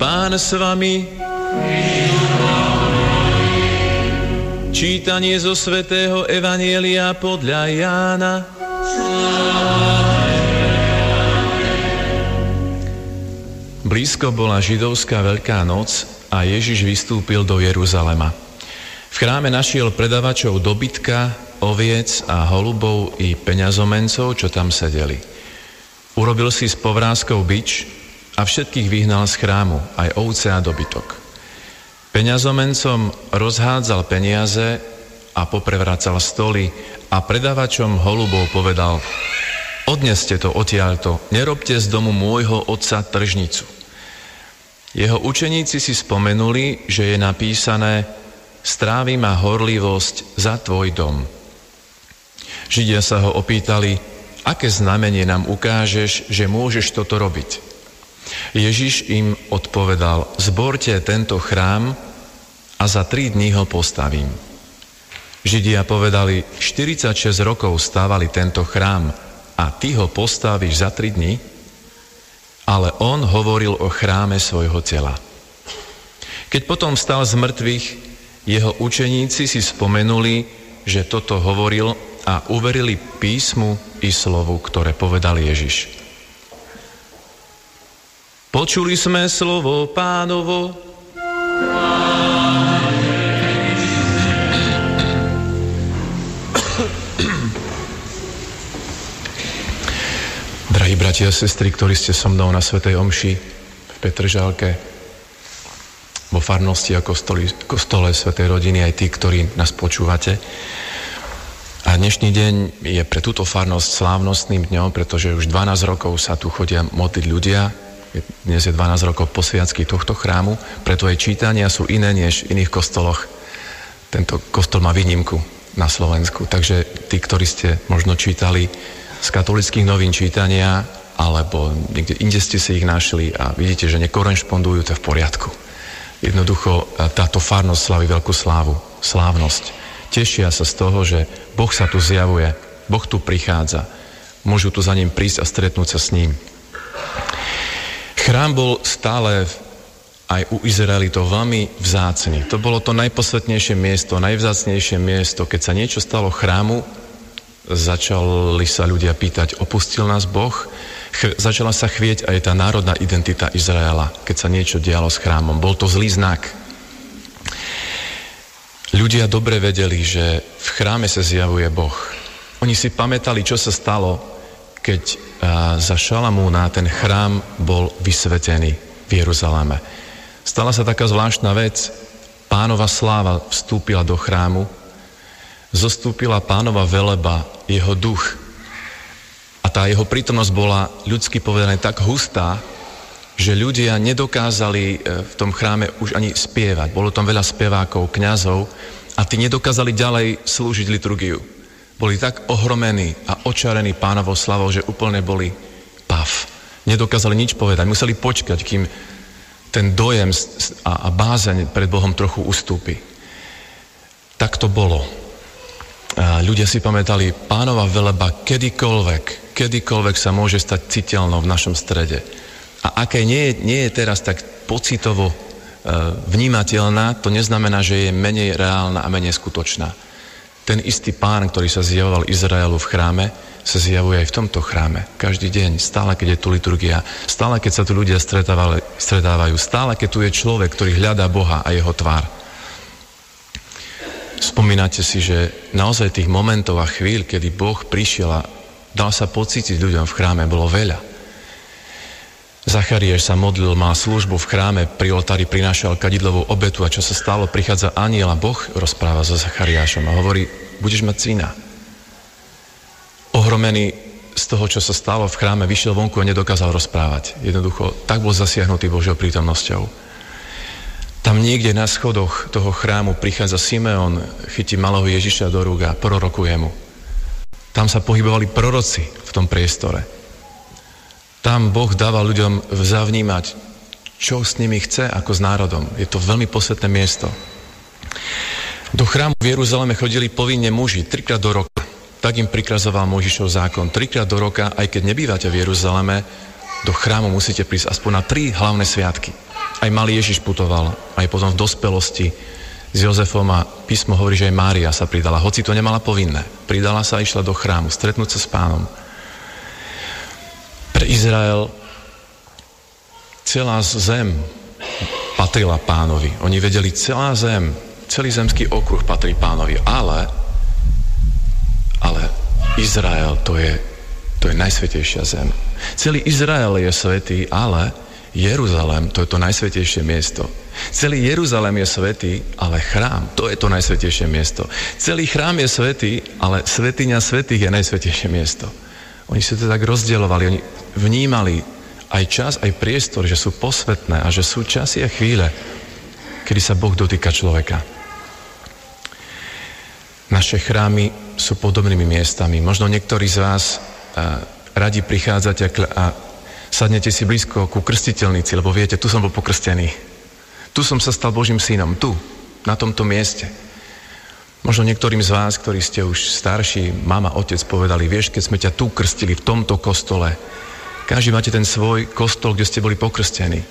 Pán s vami. Čítanie zo svätého Evanielia podľa Jána. Blízko bola židovská veľká noc a Ježiš vystúpil do Jeruzalema. V chráme našiel predavačov dobytka, oviec a holubov i peňazomencov, čo tam sedeli. Urobil si s povrázkou bič a všetkých vyhnal z chrámu, aj ovce a dobytok. Peňazomencom rozhádzal peniaze a poprevracal stoly a predavačom holubov povedal Odneste to odtiaľto, nerobte z domu môjho otca tržnicu. Jeho učeníci si spomenuli, že je napísané Strávi ma horlivosť za tvoj dom. Židia sa ho opýtali, aké znamenie nám ukážeš, že môžeš toto robiť. Ježiš im odpovedal, zborte tento chrám a za tri dní ho postavím. Židia povedali, 46 rokov stávali tento chrám a ty ho postavíš za tri dní? Ale on hovoril o chráme svojho tela. Keď potom vstal z mŕtvych, jeho učeníci si spomenuli, že toto hovoril a uverili písmu i slovu, ktoré povedal Ježiš. Počuli sme slovo pánovo. Drahí bratia a sestry, ktorí ste so mnou na Svetej Omši v Petržálke, vo farnosti a kostoli, kostole Svetej rodiny, aj tí, ktorí nás počúvate. A dnešný deň je pre túto farnosť slávnostným dňom, pretože už 12 rokov sa tu chodia modliť ľudia. Dnes je 12 rokov posviacky tohto chrámu, preto aj čítania sú iné než v iných kostoloch. Tento kostol má výnimku na Slovensku. Takže tí, ktorí ste možno čítali z katolických novín čítania, alebo niekde inde ste si ich našli a vidíte, že nekorešpondujú, to je v poriadku. Jednoducho e, táto farnosť slaví veľkú slávu, slávnosť. Tešia sa z toho, že Boh sa tu zjavuje, Boh tu prichádza. Môžu tu za ním prísť a stretnúť sa s ním. Chrám bol stále aj u Izraelitov veľmi vzácný. To bolo to najposvetnejšie miesto, najvzácnejšie miesto. Keď sa niečo stalo chrámu, začali sa ľudia pýtať, opustil nás Boh? ch- začala sa chvieť aj tá národná identita Izraela, keď sa niečo dialo s chrámom. Bol to zlý znak. Ľudia dobre vedeli, že v chráme sa zjavuje Boh. Oni si pamätali, čo sa stalo, keď a, za Šalamúna ten chrám bol vysvetený v Jeruzaleme. Stala sa taká zvláštna vec. Pánova sláva vstúpila do chrámu, zostúpila pánova veleba, jeho duch tá jeho prítomnosť bola ľudsky povedané tak hustá, že ľudia nedokázali e, v tom chráme už ani spievať. Bolo tam veľa spevákov, kňazov a tí nedokázali ďalej slúžiť liturgiu. Boli tak ohromení a očarení pánovou slavou, že úplne boli pav. Nedokázali nič povedať. Museli počkať, kým ten dojem a, a bázeň pred Bohom trochu ustúpi. Tak to bolo. A ľudia si pamätali, pánova veleba kedykoľvek, kedykoľvek sa môže stať citeľnou v našom strede. A aké nie je, nie je teraz tak pocitovo e, vnímateľná, to neznamená, že je menej reálna a menej skutočná. Ten istý pán, ktorý sa zjavoval Izraelu v chráme, sa zjavuje aj v tomto chráme. Každý deň, stále keď je tu liturgia, stále keď sa tu ľudia stretávajú, stále keď tu je človek, ktorý hľadá Boha a jeho tvár. Spomínate si, že naozaj tých momentov a chvíľ, kedy Boh prišiel a Dal sa pocítiť ľuďom v chráme, bolo veľa. Zachariáš sa modlil, mal službu v chráme, pri oltári prinášal kadidlovú obetu a čo sa stalo, prichádza aniel a Boh rozpráva so Zachariášom a hovorí, budeš mať syna. Ohromený z toho, čo sa stalo v chráme, vyšiel vonku a nedokázal rozprávať. Jednoducho, tak bol zasiahnutý Božou prítomnosťou. Tam niekde na schodoch toho chrámu prichádza Simeon, chytí malého Ježiša do rúk a prorokuje mu. Tam sa pohybovali proroci v tom priestore. Tam Boh dáva ľuďom zavnímať, čo s nimi chce ako s národom. Je to veľmi posvetné miesto. Do chrámu v Jeruzaleme chodili povinne muži trikrát do roka. Tak im prikrazoval Možišov zákon. Trikrát do roka, aj keď nebývate v Jeruzaleme, do chrámu musíte prísť aspoň na tri hlavné sviatky. Aj malý Ježiš putoval, aj potom v dospelosti s Jozefom a písmo hovorí, že aj Mária sa pridala, hoci to nemala povinné. Pridala sa a išla do chrámu, stretnúť sa s pánom. Pre Izrael celá zem patrila pánovi. Oni vedeli, celá zem, celý zemský okruh patrí pánovi, ale, ale Izrael to je, to je najsvetejšia zem. Celý Izrael je svetý, ale Jeruzalém to je to najsvetejšie miesto. Celý Jeruzalém je svetý, ale chrám, to je to najsvetejšie miesto. Celý chrám je svetý, ale svetiňa svetých je najsvetejšie miesto. Oni si to tak rozdielovali, oni vnímali aj čas, aj priestor, že sú posvetné a že sú časy a chvíle, kedy sa Boh dotýka človeka. Naše chrámy sú podobnými miestami. Možno niektorí z vás a, radi prichádzate a sadnete si blízko ku krstiteľnici, lebo viete, tu som bol pokrstený. Tu som sa stal Božím synom, tu, na tomto mieste. Možno niektorým z vás, ktorí ste už starší, mama, otec povedali, vieš, keď sme ťa tu krstili v tomto kostole, každý máte ten svoj kostol, kde ste boli pokrstení.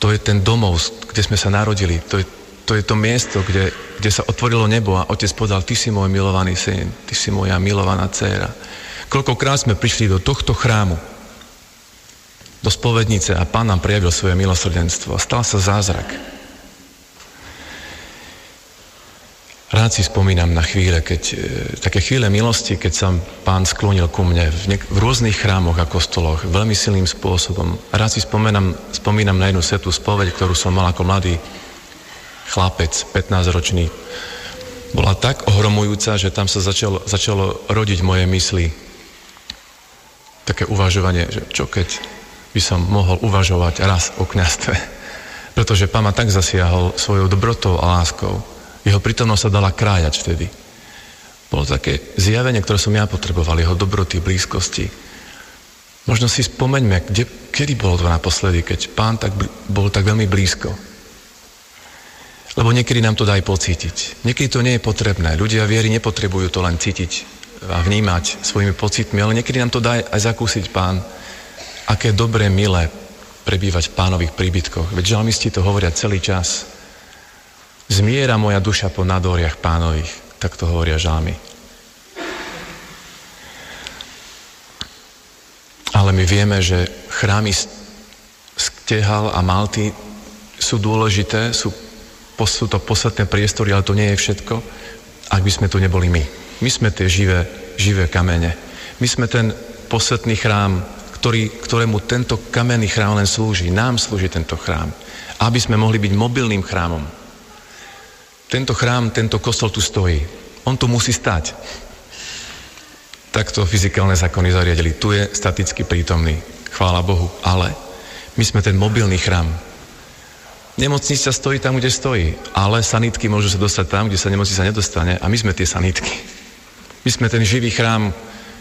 To je ten domov, kde sme sa narodili. To je to, je to miesto, kde, kde sa otvorilo nebo a otec povedal, ty si môj milovaný syn, ty si moja milovaná dcéra. Koľkokrát sme prišli do tohto chrámu, do spovednice a pán nám prejavil svoje milosrdenstvo stal sa zázrak. Rád si spomínam na chvíle, keď, e, také chvíle milosti, keď sa pán sklonil ku mne v, niek- v rôznych chrámoch a kostoloch veľmi silným spôsobom. Rád si spomínam, spomínam na jednu svetú spoveď, ktorú som mal ako mladý chlapec, 15-ročný. Bola tak ohromujúca, že tam sa začalo, začalo rodiť moje mysli. Také uvažovanie, že čo keď by som mohol uvažovať raz o kniastve. Pretože pán ma tak zasiahol svojou dobrotou a láskou jeho prítomnosť sa dala krájať vtedy. Bolo také zjavenie, ktoré som ja potreboval, jeho dobroty, blízkosti. Možno si spomeňme, kde, kedy bolo to naposledy, keď pán tak, bol tak veľmi blízko. Lebo niekedy nám to dá aj pocítiť. Niekedy to nie je potrebné. Ľudia viery nepotrebujú to len cítiť a vnímať svojimi pocitmi, ale niekedy nám to dá aj zakúsiť pán, aké dobré, milé prebývať v pánových príbytkoch. Veď žalmisti to hovoria celý čas. Zmiera moja duša po nadoriach pánových, tak to hovoria žámy. Ale my vieme, že chrámy Stehal a Malty sú dôležité, sú, sú to posvetné priestory, ale to nie je všetko, ak by sme tu neboli my. My sme tie živé, živé kamene. My sme ten posvetný chrám, ktorý, ktorému tento kamenný chrám len slúži. Nám slúži tento chrám. Aby sme mohli byť mobilným chrámom, tento chrám, tento kostol tu stojí. On tu musí stať. Takto fyzikálne zákony zariadili. Tu je staticky prítomný. Chvála Bohu. Ale my sme ten mobilný chrám. Nemocnica stojí tam, kde stojí. Ale sanitky môžu sa dostať tam, kde sa nemocnica nedostane. A my sme tie sanitky. My sme ten živý chrám,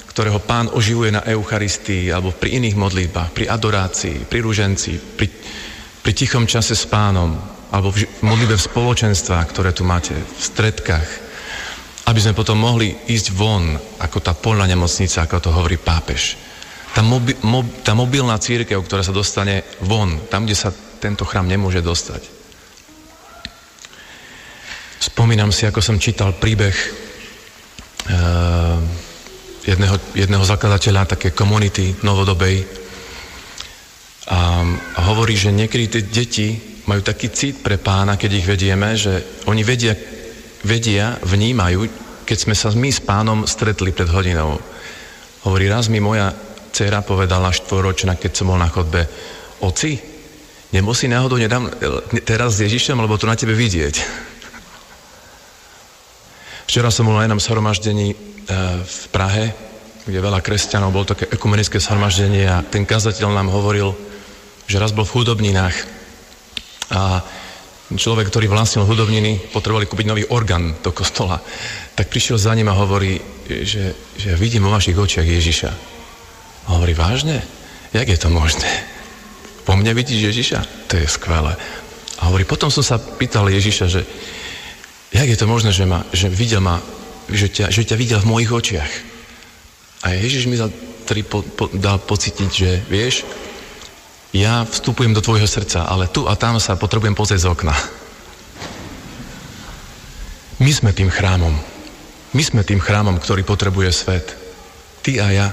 ktorého pán oživuje na Eucharistii alebo pri iných modlitbách, pri adorácii, pri rúženci, pri, pri tichom čase s pánom, alebo v modlitbe v spoločenstvách, ktoré tu máte, v stredkách, aby sme potom mohli ísť von, ako tá polná nemocnica, ako to hovorí pápež. Tá, mobi, mob, tá mobilná církev, ktorá sa dostane von, tam, kde sa tento chrám nemôže dostať. Spomínam si, ako som čítal príbeh uh, jedného, jedného zakladateľa také komunity novodobej a hovorí, že niekedy tie deti majú taký cit pre pána, keď ich vedieme, že oni vedia, vedia, vnímajú, keď sme sa my s pánom stretli pred hodinou. Hovorí, raz mi moja dcera povedala štvoročná, keď som bol na chodbe, oci, si náhodou nedám teraz s Ježišem, lebo to na tebe vidieť. Včera som bol na jednom shromaždení e, v Prahe, kde veľa kresťanov, bol také ekumenické shromaždenie a ten kazateľ nám hovoril, že raz bol v chudobninách a človek, ktorý vlastnil hudobniny, potrebovali kúpiť nový orgán do kostola, tak prišiel za ním a hovorí, že, že vidím vo vašich očiach Ježiša. A hovorí, vážne? Jak je to možné? Po mne vidíš Ježiša? To je skvelé. A hovorí, potom som sa pýtal Ježiša, že jak je to možné, že, ma, že videl ma, že ťa, že ťa videl v mojich očiach. A Ježiš mi dal, po, po, dal pocítiť, že vieš, Ja vstupujem do tvojho srdca, ale tu a tam sa potrebujem pozrieť z okna. My sme tým chrámom. My sme tým chrámom, ktorý potrebuje svet. Ty a ja.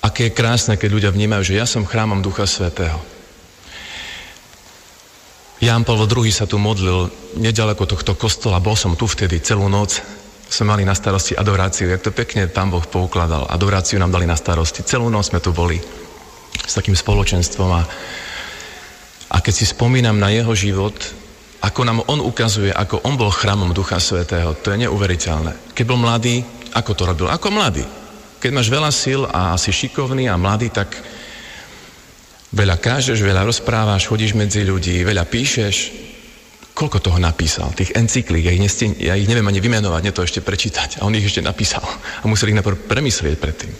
Aké je krásne, keď ľudia vnímajú, že ja som chrámom Ducha Svetého. Ján Pavel II sa tu modlil nedaleko tohto kostola, bol som tu vtedy celú noc, sme mali na starosti adoráciu, jak to pekne tam Boh poukladal. Adoráciu nám dali na starosti. Celú noc sme tu boli s takým spoločenstvom a, a keď si spomínam na jeho život, ako nám on ukazuje, ako on bol chrámom Ducha Svetého, to je neuveriteľné. Keď bol mladý, ako to robil? Ako mladý. Keď máš veľa síl a si šikovný a mladý, tak veľa kážeš, veľa rozprávaš, chodíš medzi ľudí, veľa píšeš. Koľko toho napísal? Tých encyklík, ja ich, nesti, ja ich neviem ani vymenovať, nie to ešte prečítať. A on ich ešte napísal. A musel ich najprv premyslieť predtým.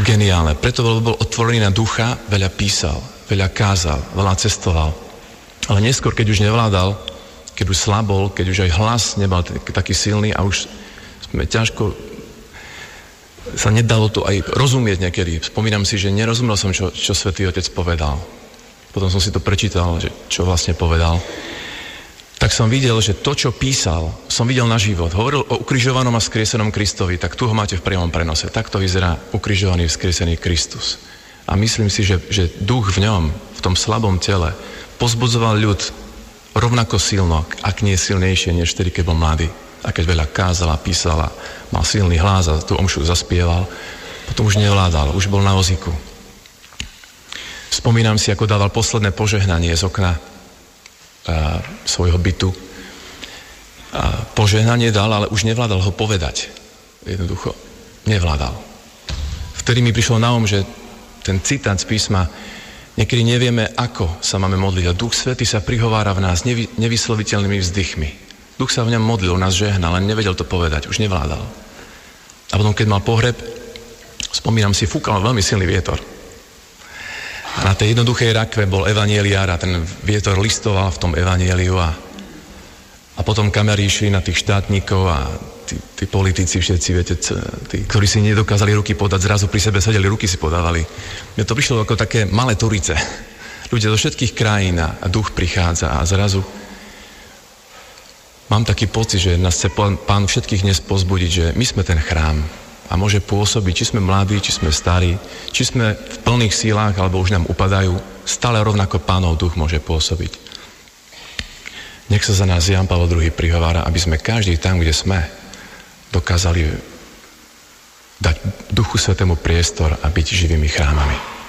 Geniálne. Preto bol, bol otvorený na ducha, veľa písal, veľa kázal, veľa cestoval. Ale neskôr, keď už nevládal, keď už slabol, keď už aj hlas nebol taký silný a už sme ťažko sa nedalo to aj rozumieť niekedy. Spomínam si, že nerozumel som, čo, čo svätý Otec povedal. Potom som si to prečítal, že čo vlastne povedal. Tak som videl, že to, čo písal, som videl na život. Hovoril o ukrižovanom a skriesenom Kristovi, tak tu ho máte v priamom prenose. Takto vyzerá ukrižovaný, vzkriesený Kristus. A myslím si, že, že duch v ňom, v tom slabom tele, pozbudzoval ľud rovnako silno, ak nie silnejšie, než vtedy, keď bol mladý a keď veľa kázala, písala, mal silný hlas a tú omšu zaspieval, potom už nevládal, už bol na oziku. Spomínam si, ako dával posledné požehnanie z okna svojho bytu. A požehnanie dal, ale už nevládal ho povedať. Jednoducho, nevládal. Vtedy mi prišlo na um, že ten citát z písma Niekedy nevieme, ako sa máme modliť a Duch Svety sa prihovára v nás nevy, nevysloviteľnými vzdychmi. Duch sa v ňom modlil, nás žehnal, len nevedel to povedať, už nevládal. A potom, keď mal pohreb, spomínam si, fúkal veľmi silný vietor. Na tej jednoduchej rakve bol evanieliár a ten vietor listoval v tom evanieliu a, a potom kamery išli na tých štátnikov a tí, tí politici všetci, viete, tí, ktorí si nedokázali ruky podať, zrazu pri sebe sedeli, ruky si podávali. Mne to prišlo ako také malé turice. Ľudia zo všetkých krajín a duch prichádza a zrazu Mám taký pocit, že nás chce Pán všetkých dnes pozbudiť, že my sme ten chrám a môže pôsobiť, či sme mladí, či sme starí, či sme v plných sílách, alebo už nám upadajú, stále rovnako Pánov duch môže pôsobiť. Nech sa za nás Jan Pavel II prihovára, aby sme každý tam, kde sme, dokázali dať Duchu Svetému priestor a byť živými chrámami.